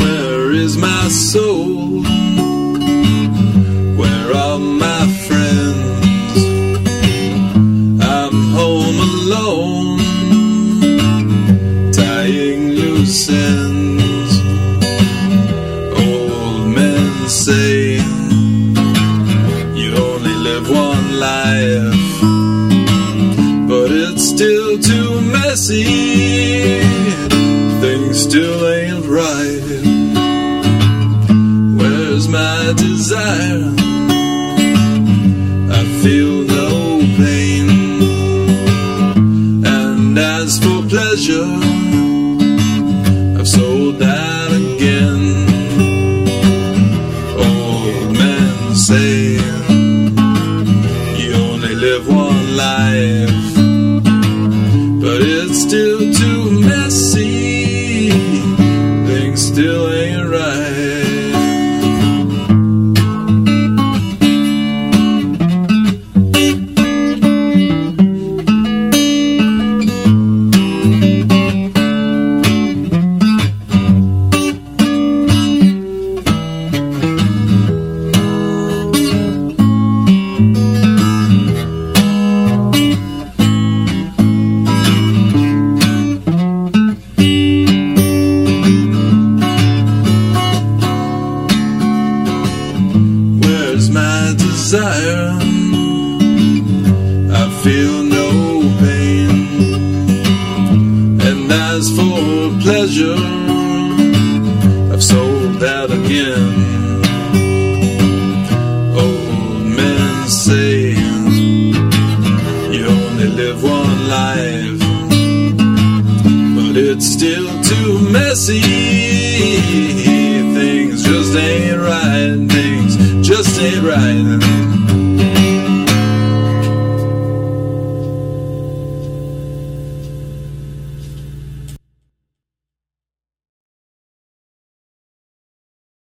Where is my soul? Where are my friends? I'm home alone, tying loose ends. Old men say you only live one life but it's still too messy. Things still My desire? I feel no pain. And as for pleasure, I've sold out again. Old men say my desire? I feel no pain. And as for pleasure, I've sold out again. Old men say you only live one life, but it's still too messy. Right.